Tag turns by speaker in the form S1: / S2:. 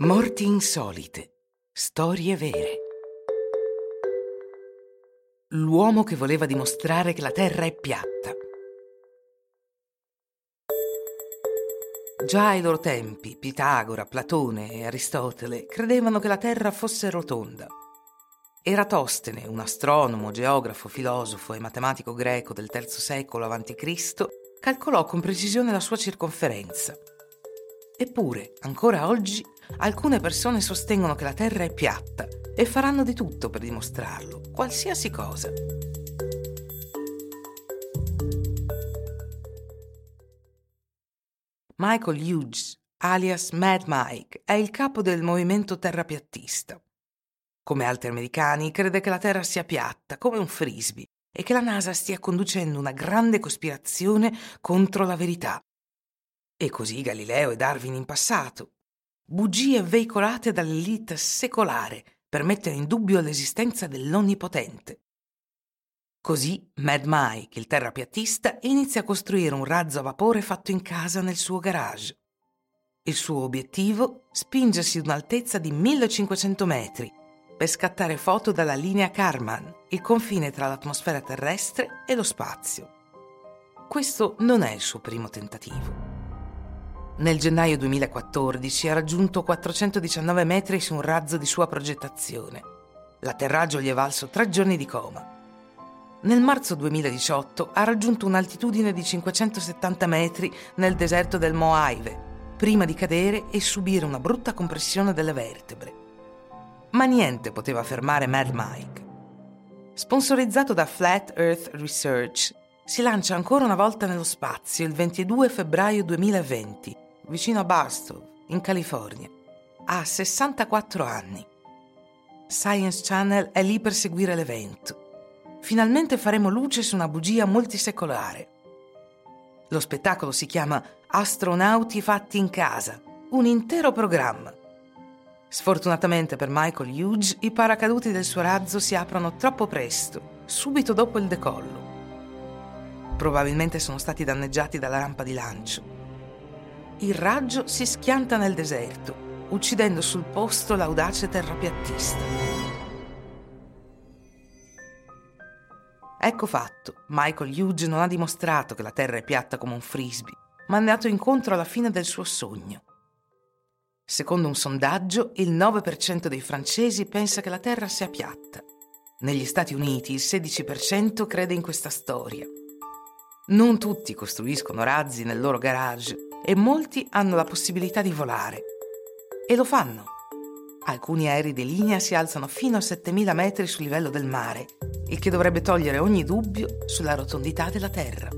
S1: Morti insolite. Storie vere. L'uomo che voleva dimostrare che la Terra è piatta. Già ai loro tempi, Pitagora, Platone e Aristotele credevano che la Terra fosse rotonda. Eratostene, un astronomo, geografo, filosofo e matematico greco del III secolo a.C., calcolò con precisione la sua circonferenza. Eppure, ancora oggi, alcune persone sostengono che la Terra è piatta e faranno di tutto per dimostrarlo, qualsiasi cosa. Michael Hughes, alias Mad Mike, è il capo del movimento terrapiattista. Come altri americani, crede che la Terra sia piatta, come un frisbee, e che la NASA stia conducendo una grande cospirazione contro la verità. E così Galileo e Darwin in passato. Bugie veicolate dall'elite secolare per mettere in dubbio l'esistenza dell'Onnipotente. Così Mad Mike, il terrapiattista, inizia a costruire un razzo a vapore fatto in casa nel suo garage. Il suo obiettivo? Spingersi ad un'altezza di 1500 metri per scattare foto dalla linea Karman, il confine tra l'atmosfera terrestre e lo spazio. Questo non è il suo primo tentativo. Nel gennaio 2014 ha raggiunto 419 metri su un razzo di sua progettazione. L'atterraggio gli è valso tre giorni di coma. Nel marzo 2018 ha raggiunto un'altitudine di 570 metri nel deserto del Mojave, prima di cadere e subire una brutta compressione delle vertebre. Ma niente poteva fermare Mad Mike. Sponsorizzato da Flat Earth Research, si lancia ancora una volta nello spazio il 22 febbraio 2020 vicino a Barstow, in California. Ha 64 anni. Science Channel è lì per seguire l'evento. Finalmente faremo luce su una bugia multisecolare. Lo spettacolo si chiama Astronauti fatti in casa, un intero programma. Sfortunatamente per Michael Hughes, i paracaduti del suo razzo si aprono troppo presto, subito dopo il decollo. Probabilmente sono stati danneggiati dalla rampa di lancio il raggio si schianta nel deserto, uccidendo sul posto l'audace terrapiattista. Ecco fatto, Michael Hughes non ha dimostrato che la Terra è piatta come un frisbee, ma è andato incontro alla fine del suo sogno. Secondo un sondaggio, il 9% dei francesi pensa che la Terra sia piatta. Negli Stati Uniti il 16% crede in questa storia. Non tutti costruiscono razzi nel loro garage e molti hanno la possibilità di volare. E lo fanno. Alcuni aerei di linea si alzano fino a 7000 metri sul livello del mare, il che dovrebbe togliere ogni dubbio sulla rotondità della Terra.